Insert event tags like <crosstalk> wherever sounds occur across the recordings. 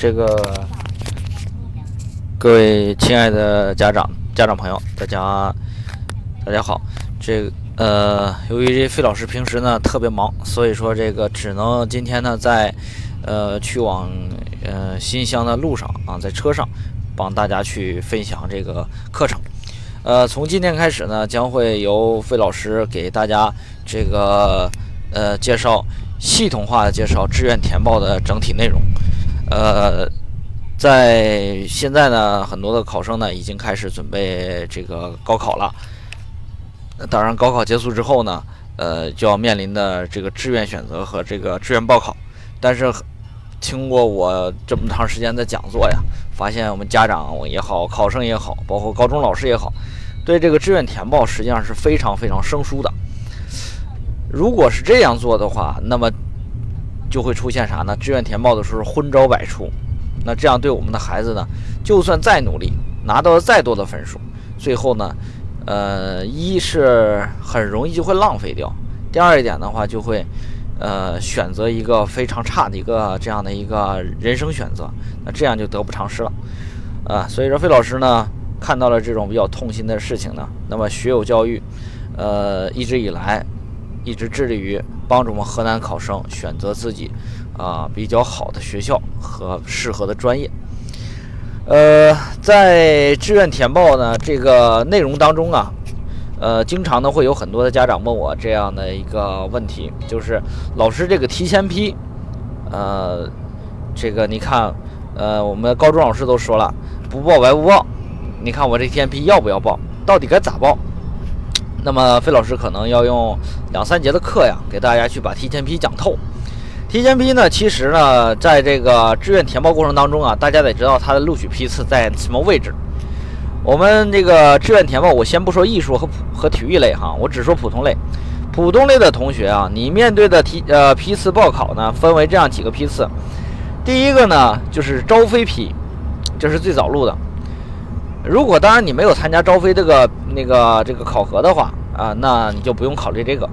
这个各位亲爱的家长、家长朋友，大家大家好。这呃，由于费老师平时呢特别忙，所以说这个只能今天呢在呃去往呃新乡的路上啊，在车上帮大家去分享这个课程。呃，从今天开始呢，将会由费老师给大家这个呃介绍系统化的介绍志愿填报的整体内容。呃，在现在呢，很多的考生呢已经开始准备这个高考了。当然，高考结束之后呢，呃，就要面临的这个志愿选择和这个志愿报考。但是，经过我这么长时间的讲座呀，发现我们家长也好，考生也好，包括高中老师也好，对这个志愿填报实际上是非常非常生疏的。如果是这样做的话，那么。就会出现啥呢？志愿填报的时候昏招百出，那这样对我们的孩子呢，就算再努力，拿到了再多的分数，最后呢，呃，一是很容易就会浪费掉，第二一点的话就会，呃，选择一个非常差的一个这样的一个人生选择，那这样就得不偿失了，啊，所以说费老师呢看到了这种比较痛心的事情呢，那么学友教育，呃，一直以来。一直致力于帮助我们河南考生选择自己啊比较好的学校和适合的专业。呃，在志愿填报呢这个内容当中啊，呃，经常呢会有很多的家长问我这样的一个问题，就是老师这个提前批，呃，这个你看，呃，我们高中老师都说了，不报白不报，你看我这提前批要不要报，到底该咋报？那么费老师可能要用两三节的课呀，给大家去把提前批讲透。提前批呢，其实呢，在这个志愿填报过程当中啊，大家得知道它的录取批次在什么位置。我们这个志愿填报，我先不说艺术和普和体育类哈，我只说普通类。普通类的同学啊，你面对的提呃批次报考呢，分为这样几个批次。第一个呢，就是招飞批，这是最早录的。如果当然你没有参加招飞这个那个这个考核的话啊，那你就不用考虑这个。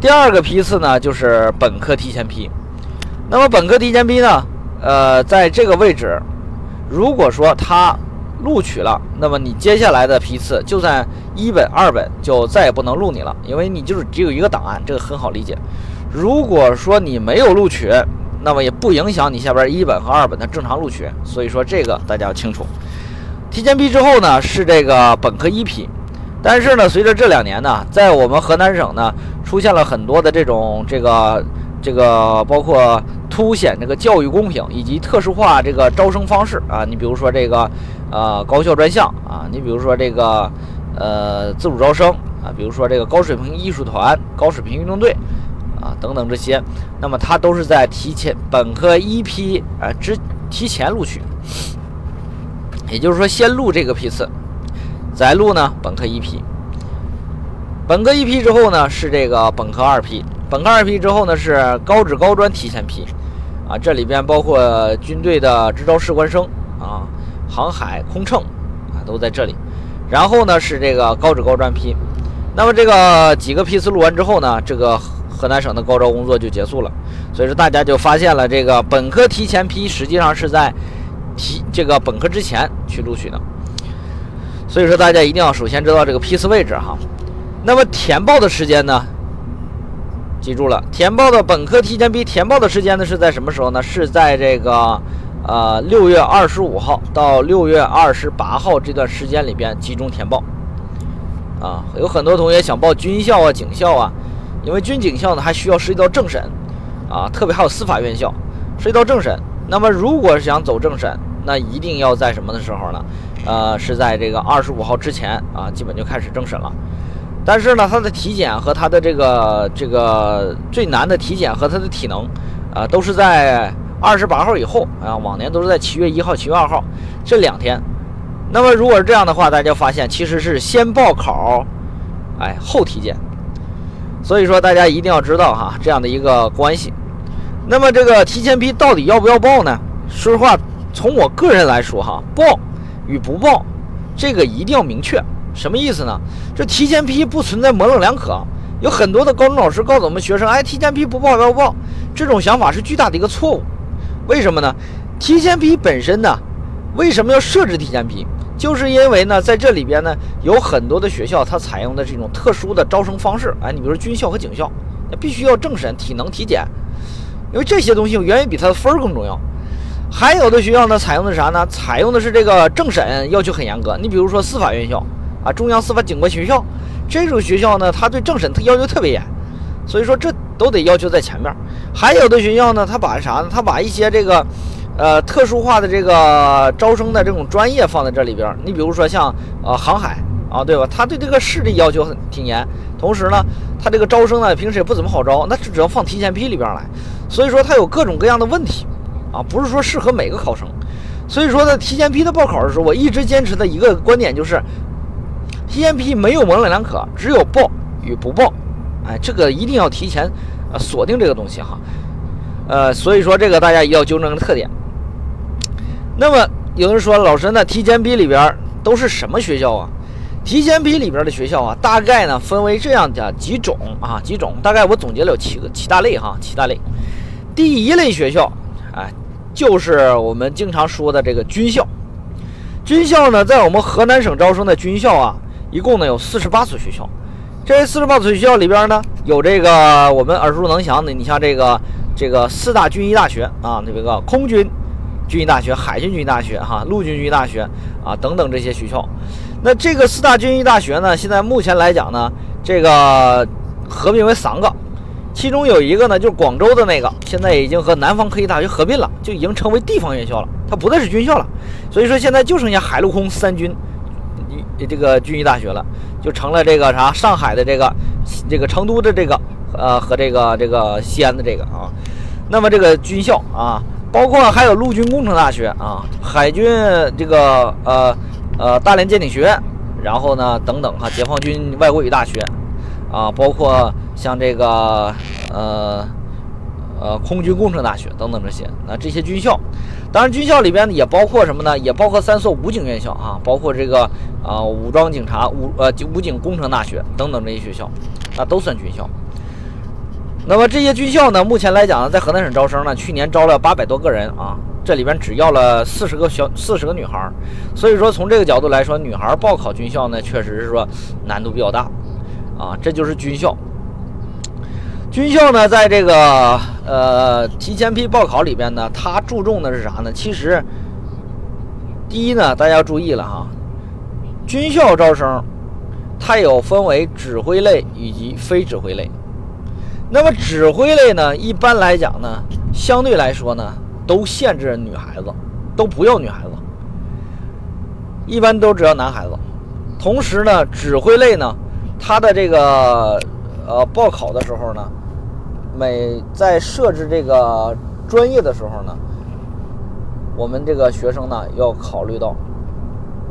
第二个批次呢，就是本科提前批。那么本科提前批呢，呃，在这个位置，如果说他录取了，那么你接下来的批次，就算一本、二本，就再也不能录你了，因为你就是只有一个档案，这个很好理解。如果说你没有录取，那么也不影响你下边一本和二本的正常录取。所以说这个大家要清楚。提前批之后呢，是这个本科一批，但是呢，随着这两年呢，在我们河南省呢，出现了很多的这种这个这个，包括凸显这个教育公平以及特殊化这个招生方式啊，你比如说这个呃高校专项啊，你比如说这个呃自主招生啊，比如说这个高水平艺术团、高水平运动队啊等等这些，那么它都是在提前本科一批啊之提前录取。也就是说，先录这个批次，再录呢本科一批。本科一批之后呢是这个本科二批，本科二批之后呢是高职高专提前批。啊，这里边包括军队的支招士官生啊，航海空乘啊都在这里。然后呢是这个高职高专批。那么这个几个批次录完之后呢，这个河南省的高招工作就结束了。所以说大家就发现了，这个本科提前批实际上是在。提这个本科之前去录取的，所以说大家一定要首先知道这个批次位置哈。那么填报的时间呢？记住了，填报的本科提前批填报的时间呢是在什么时候呢？是在这个呃六月二十五号到六月二十八号这段时间里边集中填报。啊，有很多同学想报军校啊、警校啊，因为军警校呢还需要涉及到政审啊，特别还有司法院校涉及到政审。那么如果是想走政审，那一定要在什么的时候呢？呃，是在这个二十五号之前啊，基本就开始政审了。但是呢，他的体检和他的这个这个最难的体检和他的体能，啊，都是在二十八号以后啊。往年都是在七月一号、七月二号这两天。那么如果是这样的话，大家发现其实是先报考，哎，后体检。所以说大家一定要知道哈这样的一个关系。那么这个提前批到底要不要报呢？说实话。从我个人来说，哈，报与不报，这个一定要明确。什么意思呢？这提前批不存在模棱两可。有很多的高中老师告诉我们学生，哎，提前批不报要报，这种想法是巨大的一个错误。为什么呢？提前批本身呢，为什么要设置提前批？就是因为呢，在这里边呢，有很多的学校它采用的这种特殊的招生方式。哎，你比如说军校和警校，那必须要政审、体能、体检，因为这些东西远远比它的分儿更重要。还有的学校呢，采用的是啥呢？采用的是这个政审要求很严格。你比如说司法院校啊，中央司法警官学校这种学校呢，它对政审它要求特别严，所以说这都得要求在前面。还有的学校呢，他把啥呢？他把一些这个。呃，特殊化的这个招生的这种专业放在这里边，你比如说像呃航海啊，对吧？他对这个视力要求很挺严，同时呢，他这个招生呢平时也不怎么好招，那只要放提前批里边来，所以说他有各种各样的问题啊，不是说适合每个考生。所以说呢提前批的报考的时候，我一直坚持的一个观点就是，提前批没有模棱两可，只有报与不报，哎，这个一定要提前呃锁定这个东西哈。呃，所以说这个大家要纠正个特点。那么有人说，老师，那提前批里边都是什么学校啊？提前批里边的学校啊，大概呢分为这样的几种啊，几种，大概我总结了有七个七大类哈，七大类。第一类学校，哎，就是我们经常说的这个军校。军校呢，在我们河南省招生的军校啊，一共呢有四十八所学校。这四十八所学校里边呢，有这个我们耳熟能详的，你像这个这个四大军医大学啊，那个空军。军医大学、海军军医大学、哈陆军军医大学啊等等这些学校，那这个四大军医大学呢，现在目前来讲呢，这个合并为三个，其中有一个呢就是广州的那个，现在已经和南方科技大学合并了，就已经成为地方院校了，它不再是军校了。所以说现在就剩下海陆空三军这个军医大学了，就成了这个啥上海的这个这个成都的这个呃和这个这个西安的这个啊，那么这个军校啊。包括还有陆军工程大学啊，海军这个呃呃大连舰艇学院，然后呢等等哈，解放军外国语大学啊，包括像这个呃呃空军工程大学等等这些，那这些军校，当然军校里边也包括什么呢？也包括三所武警院校啊，包括这个啊武装警察武呃武警工程大学等等这些学校，那都算军校。那么这些军校呢，目前来讲呢，在河南省招生呢，去年招了八百多个人啊，这里边只要了四十个小四十个女孩，所以说从这个角度来说，女孩报考军校呢，确实是说难度比较大啊。这就是军校。军校呢，在这个呃提前批报考里边呢，它注重的是啥呢？其实，第一呢，大家注意了哈，军校招生它有分为指挥类以及非指挥类。那么指挥类呢，一般来讲呢，相对来说呢，都限制女孩子，都不要女孩子，一般都只要男孩子。同时呢，指挥类呢，它的这个呃报考的时候呢，每在设置这个专业的时候呢，我们这个学生呢要考虑到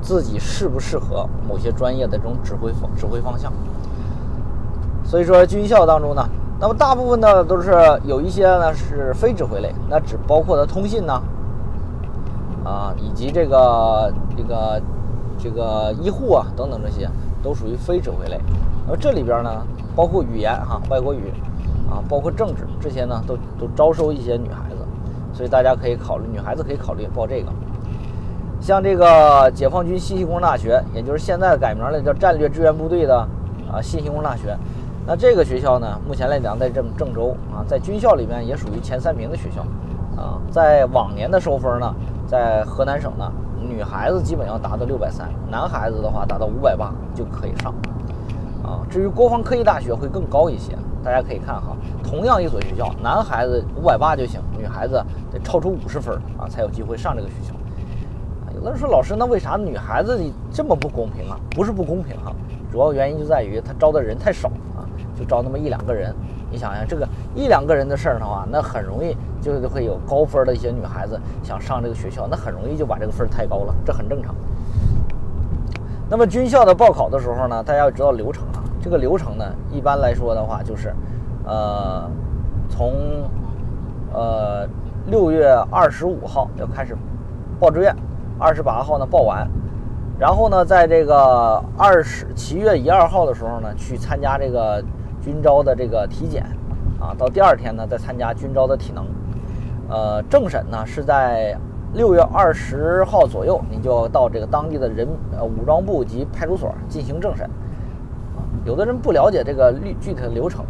自己适不适合某些专业的这种指挥方指挥方向。所以说军校当中呢。那么大部分呢都是有一些呢是非指挥类，那只包括的通信呢，啊，以及这个这个这个医护啊等等这些都属于非指挥类。那么这里边呢包括语言哈，外国语啊，包括政治这些呢都都招收一些女孩子，所以大家可以考虑，女孩子可以考虑报这个。像这个解放军信息工程大学，也就是现在改名了叫战略支援部队的啊信息工程大学。那这个学校呢，目前来讲在郑郑州啊，在军校里面也属于前三名的学校，啊，在往年的收分呢，在河南省呢，女孩子基本要达到六百三，男孩子的话达到五百八就可以上，啊，至于国防科技大学会更高一些，大家可以看哈，同样一所学校，男孩子五百八就行，女孩子得超出五十分啊才有机会上这个学校。有的人说老师，那为啥女孩子这么不公平啊？不是不公平哈，主要原因就在于他招的人太少。就招那么一两个人，你想想这个一两个人的事儿的话，那很容易就会有高分的一些女孩子想上这个学校，那很容易就把这个分儿太高了，这很正常。那么军校的报考的时候呢，大家要知道流程啊，这个流程呢，一般来说的话就是，呃，从呃六月二十五号要开始报志愿，二十八号呢报完。然后呢，在这个二十七月一二号的时候呢，去参加这个军招的这个体检，啊，到第二天呢再参加军招的体能，呃，政审呢是在六月二十号左右，你就到这个当地的人呃武装部及派出所进行政审。啊，有的人不了解这个具具体的流程，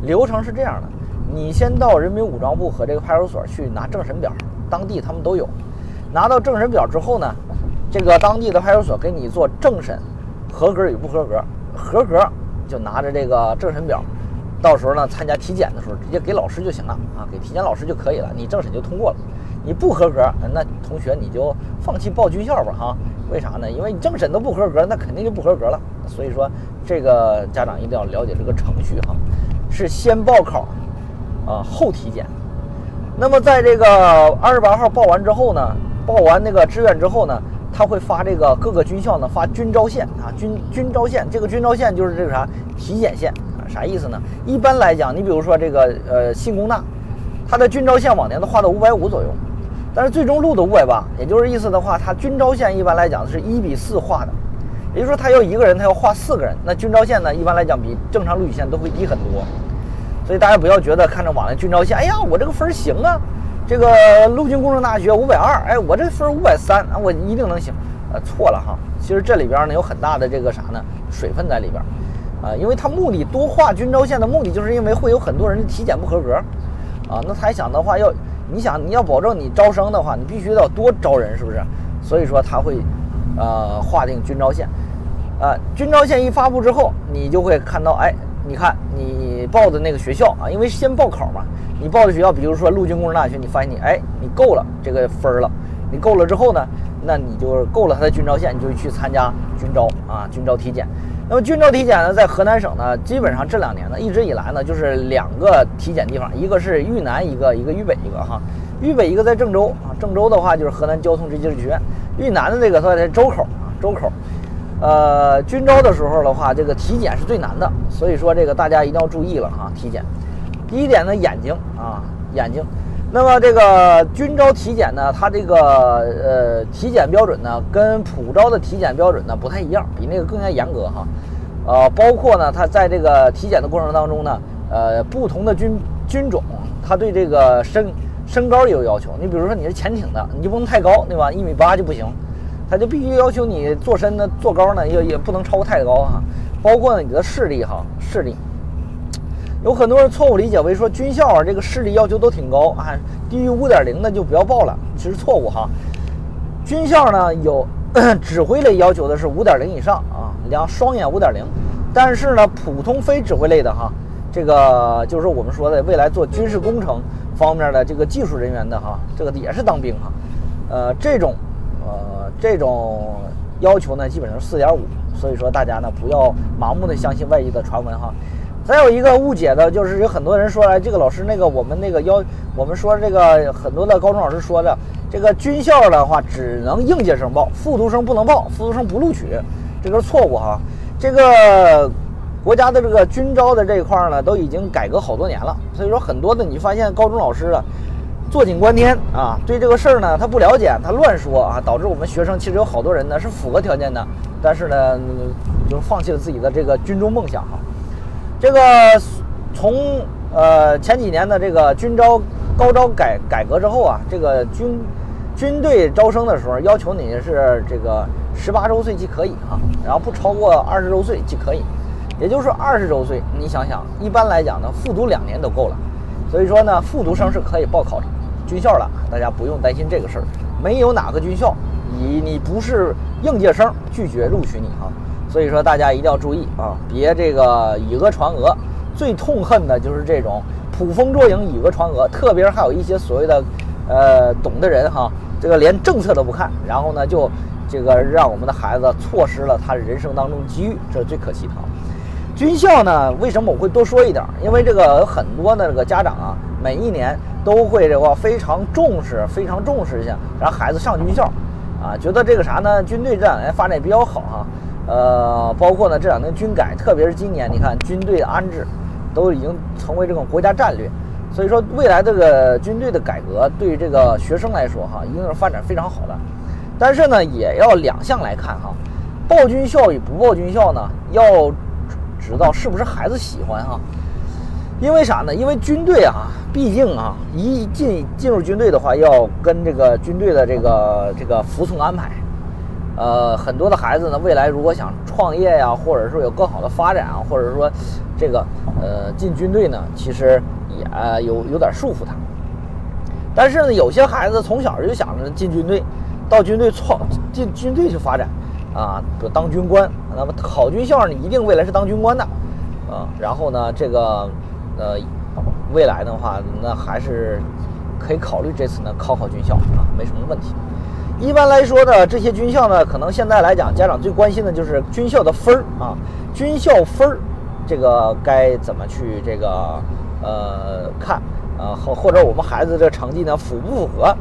流程是这样的：你先到人民武装部和这个派出所去拿政审表，当地他们都有。拿到政审表之后呢，这个当地的派出所给你做政审，合格与不合格，合格就拿着这个政审表。到时候呢，参加体检的时候直接给老师就行了啊，给体检老师就可以了，你政审就通过了。你不合格，那同学你就放弃报军校吧哈。为啥呢？因为你政审都不合格，那肯定就不合格了。所以说，这个家长一定要了解这个程序哈，是先报考啊，后体检。那么在这个二十八号报完之后呢，报完那个志愿之后呢，他会发这个各个军校呢发军招线啊，军军招线，这个军招线就是这个啥体检线啊。啥意思呢？一般来讲，你比如说这个呃信工大，它的军招线往年都画到五百五左右，但是最终录的五百八，也就是意思的话，它军招线一般来讲是一比四画的，也就是说他要一个人，他要画四个人，那军招线呢一般来讲比正常录取线都会低很多，所以大家不要觉得看着网上军招线，哎呀我这个分儿行啊，这个陆军工程大学五百二，哎我这分五百三啊我一定能行，呃错了哈，其实这里边呢有很大的这个啥呢水分在里边。啊，因为他目的多画军招线的目的，就是因为会有很多人的体检不合格，啊，那他想的话要，你想你要保证你招生的话，你必须要多招人，是不是？所以说他会，呃，划定军招线，啊，军招线一发布之后，你就会看到，哎，你看你报的那个学校啊，因为先报考嘛，你报的学校，比如说陆军工程大学，你发现你，哎，你够了这个分儿了，你够了之后呢，那你就够了他的军招线，你就去参加军招啊，军招体检。那么军招体检呢，在河南省呢，基本上这两年呢，一直以来呢，就是两个体检地方，一个是豫南，一个一个豫北一个哈。豫北一个在郑州啊，郑州的话就是河南交通职业技术学院。豫南的这个在周口啊，周口。呃，军招的时候的话，这个体检是最难的，所以说这个大家一定要注意了哈。体检，第一点呢，眼睛啊，眼睛。那么这个军招体检呢，它这个呃体检标准呢，跟普招的体检标准呢不太一样，比那个更加严格哈。呃，包括呢，它在这个体检的过程当中呢，呃，不同的军军种，它对这个身身高也有要求。你比如说你是潜艇的，你就不能太高，对吧？一米八就不行，它就必须要求你坐身呢，坐高呢也也不能超过太高哈。包括呢你的视力哈，视力。有很多人错误理解为说军校啊，这个视力要求都挺高啊，低于五点零的就不要报了。其实错误哈，军校呢有 <coughs> 指挥类要求的是五点零以上啊，两双眼五点零。但是呢，普通非指挥类的哈，这个就是我们说的未来做军事工程方面的这个技术人员的哈，这个也是当兵哈。呃，这种呃这种要求呢，基本上四点五。所以说大家呢不要盲目的相信外界的传闻哈。再有一个误解的就是有很多人说，哎，这个老师那个我们那个要我们说这个很多的高中老师说的，这个军校的话只能应届生报，复读生不能报，复读生不录取，这个是错误哈。这个国家的这个军招的这一块呢，都已经改革好多年了，所以说很多的你发现高中老师啊，坐井观天啊，对这个事儿呢他不了解，他乱说啊，导致我们学生其实有好多人呢是符合条件的，但是呢就放弃了自己的这个军中梦想哈。这个从呃前几年的这个军招高招改改革之后啊，这个军军队招生的时候要求你是这个十八周岁即可以哈，然后不超过二十周岁即可以，也就是说二十周岁，你想想，一般来讲呢，复读两年都够了，所以说呢，复读生是可以报考军校的，大家不用担心这个事儿，没有哪个军校以你不是应届生拒绝录取你哈。所以说，大家一定要注意啊，别这个以讹传讹。最痛恨的就是这种捕风捉影、以讹传讹，特别是还有一些所谓的，呃，懂的人哈，这个连政策都不看，然后呢，就这个让我们的孩子错失了他人生当中机遇，这是最可惜的。军校呢，为什么我会多说一点？因为这个很多的这个家长啊，每一年都会这个非常重视、非常重视一下，让孩子上军校，啊，觉得这个啥呢？军队这两年发展比较好哈。呃，包括呢这两年军改，特别是今年，你看军队的安置，都已经成为这种国家战略。所以说，未来这个军队的改革，对这个学生来说，哈，一定是发展非常好的。但是呢，也要两项来看哈，报军校与不报军校呢，要知道是不是孩子喜欢哈。因为啥呢？因为军队啊，毕竟啊，一进进入军队的话，要跟这个军队的这个这个服从安排。呃，很多的孩子呢，未来如果想创业呀，或者说有更好的发展啊，或者说这个呃进军队呢，其实也有有点束缚他。但是呢，有些孩子从小就想着进军队，到军队创进军队去发展啊，就当军官。那么考军校，你一定未来是当军官的啊。然后呢，这个。呃，未来的话，那还是可以考虑这次呢考考军校啊，没什么问题。一般来说呢，这些军校呢，可能现在来讲，家长最关心的就是军校的分儿啊，军校分儿，这个该怎么去这个呃看啊，或或者我们孩子这成绩呢符不符合？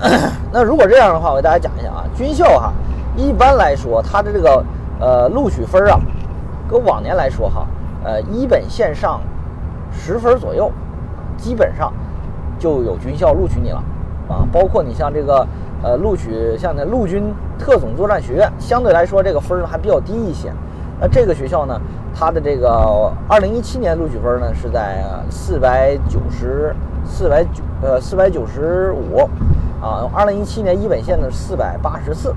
<coughs> 那如果这样的话，我给大家讲一下啊，军校哈，一般来说它的这个呃录取分儿啊，跟往年来说哈，呃一本线上。十分左右，基本上就有军校录取你了啊！包括你像这个呃录取像那陆军特种作战学院，相对来说这个分儿还比较低一些。那这个学校呢，它的这个二零一七年录取分呢是在四百九十四百九呃四百九十五啊，二零一七年一本线呢四百八十四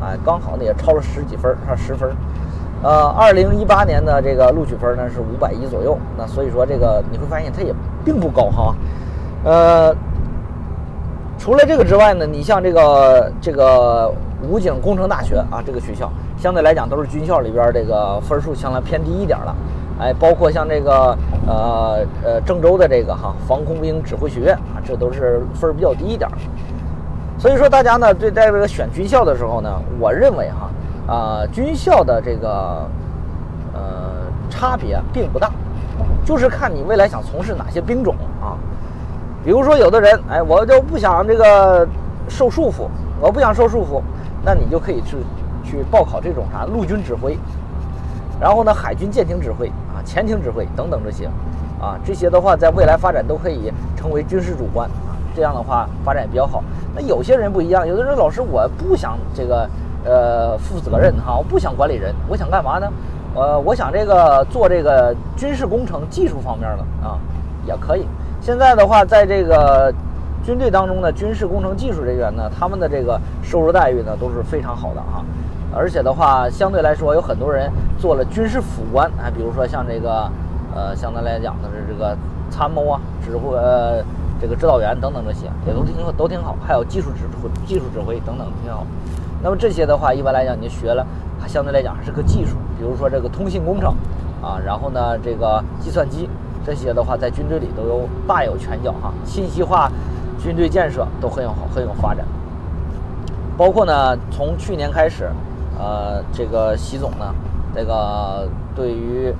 啊，刚好呢也超了十几分，差十分。呃，二零一八年的这个录取分呢是五百一左右，那所以说这个你会发现它也并不高哈。呃，除了这个之外呢，你像这个这个武警工程大学啊，这个学校相对来讲都是军校里边这个分数相对偏低一点了。哎，包括像这个呃呃郑州的这个哈防空兵指挥学院啊，这都是分比较低一点。所以说大家呢对在这个选军校的时候呢，我认为哈。啊，军校的这个呃差别并不大，就是看你未来想从事哪些兵种啊。比如说，有的人哎，我就不想这个受束缚，我不想受束缚，那你就可以去去报考这种啥陆军指挥，然后呢，海军舰艇指挥啊，潜艇指挥等等这些啊，这些的话在未来发展都可以成为军事主官啊，这样的话发展也比较好。那有些人不一样，有的人老师我不想这个。呃，负责任哈，我不想管理人，我想干嘛呢？呃，我想这个做这个军事工程技术方面的啊，也可以。现在的话，在这个军队当中呢，军事工程技术人员呢，他们的这个收入待遇呢都是非常好的啊。而且的话，相对来说，有很多人做了军事辅官啊，比如说像这个呃，相对来讲的是这个参谋啊、指挥、呃、这个指导员等等这些，也都挺都挺好。还有技术指挥、技术指挥等等挺好。那么这些的话，一般来讲，你学了，它相对来讲还是个技术。比如说这个通信工程，啊，然后呢，这个计算机这些的话，在军队里都有大有拳脚哈。信息化军队建设都很有好，很有发展。包括呢，从去年开始，呃，这个习总呢，这个对于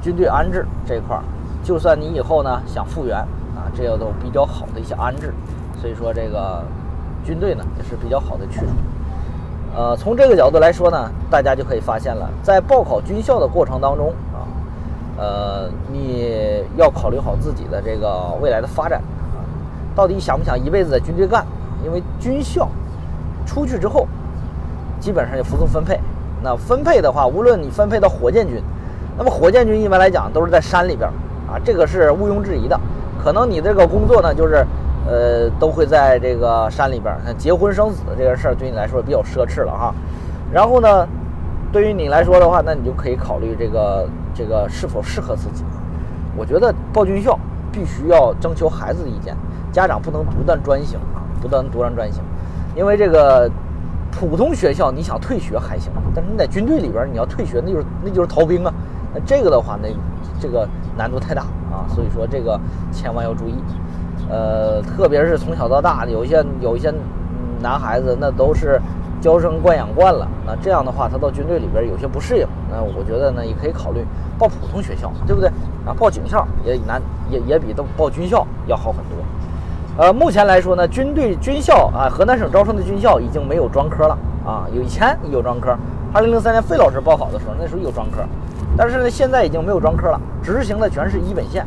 军队安置这一块儿，就算你以后呢想复员啊，这些都比较好的一些安置。所以说这个军队呢也是比较好的去处。呃，从这个角度来说呢，大家就可以发现了，在报考军校的过程当中，呃，你要考虑好自己的这个未来的发展啊，到底想不想一辈子在军队干？因为军校出去之后，基本上就服从分配。那分配的话，无论你分配到火箭军，那么火箭军一般来讲都是在山里边啊，这个是毋庸置疑的。可能你这个工作呢，就是。呃，都会在这个山里边儿。结婚生子这个事儿对你来说比较奢侈了哈。然后呢，对于你来说的话，那你就可以考虑这个这个是否适合自己。我觉得报军校必须要征求孩子的意见，家长不能独断专行啊，不能独断专行。因为这个普通学校你想退学还行，但是你在军队里边你要退学，那就是那就是逃兵啊。那这个的话，那这个难度太大啊，所以说这个千万要注意。呃，特别是从小到大，有一些有一些男孩子，那都是娇生惯养惯了。那这样的话，他到军队里边有些不适应。那我觉得呢，也可以考虑报普通学校，对不对？啊，报警校也难，也也比都报军校要好很多。呃，目前来说呢，军队军校啊，河南省招生的军校已经没有专科了啊。有以前有专科，<laughs> 二零零三年费老师报考的时候，那时候有专科，但是呢，现在已经没有专科了，执行的全是一本线。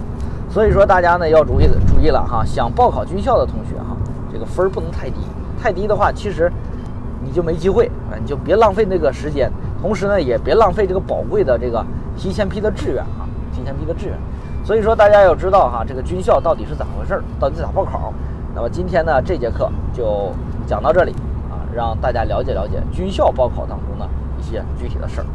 所以说大家呢要注意注意了哈，想报考军校的同学哈，这个分儿不能太低，太低的话其实就没机会啊，你就别浪费那个时间，同时呢也别浪费这个宝贵的这个提前批的志愿啊，提前批的志愿。所以说大家要知道哈，这个军校到底是咋回事儿，到底咋报考。那么今天呢，这节课就讲到这里啊，让大家了解了解军校报考当中的一些具体的事儿。